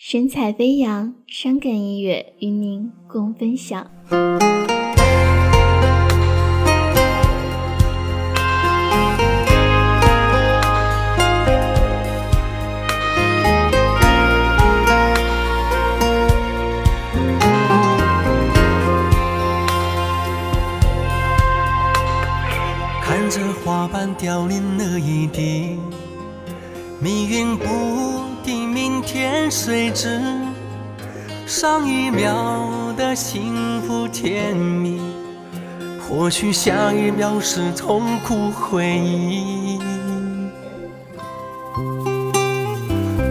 神采飞扬，伤感音乐与您共分享。看着花瓣凋零了一地，命运不。明天谁知？上一秒的幸福甜蜜，或许下一秒是痛苦回忆。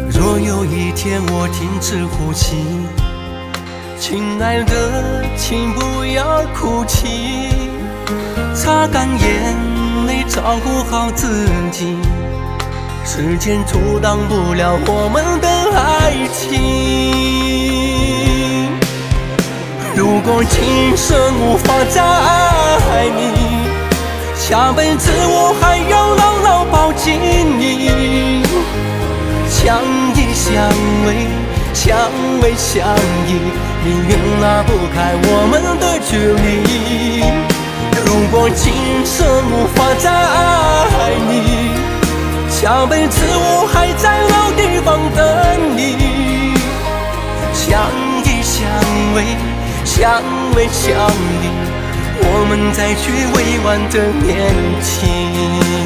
若有一天我停止呼吸，亲爱的，请不要哭泣，擦干眼泪，照顾好自己。时间阻挡不了我们的爱情。如果今生无法再爱你，下辈子我还要牢牢抱紧你。相依相偎，相偎相依，命运拉不开我们的距离。如果今生无法再爱。下辈子我还在老地方等你，相依相偎，相偎相依，我们再去未完的年纪。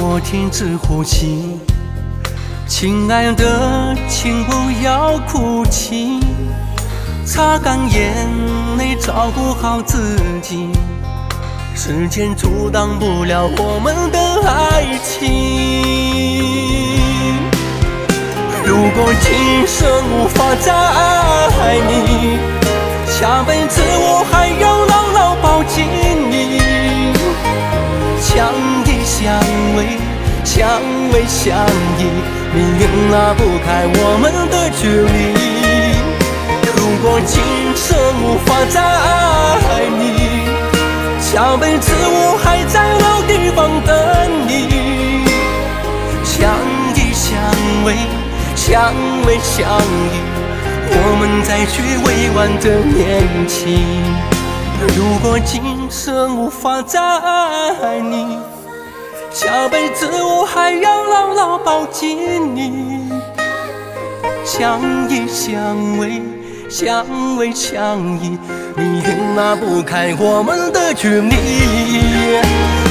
我停止呼吸，亲爱的，请不要哭泣，擦干眼泪，照顾好自己。时间阻挡不了我们的爱情。如果今生无法再爱你，下辈子我还要牢牢抱紧你。相。相，相偎相依，命运拉不开我们的距离。如果今生无法再爱你，下辈子我还在老地方等你。相依相偎，相偎相依，我们再续未完的年轻。如果今生无法再爱你，下辈子我还要牢牢抱紧你，相依相偎，相偎相依，命运拉不开我们的距离。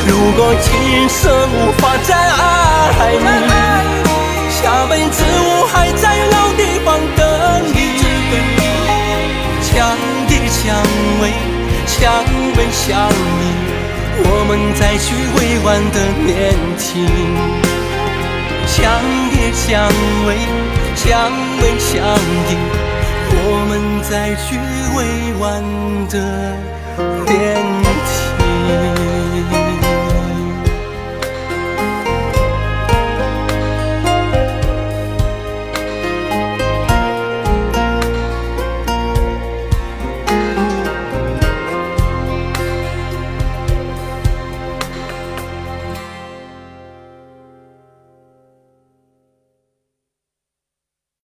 如果今生无法再爱你，下辈子我还在们再续未完的恋情，相依相偎，相偎相依。我们再续未完的恋情。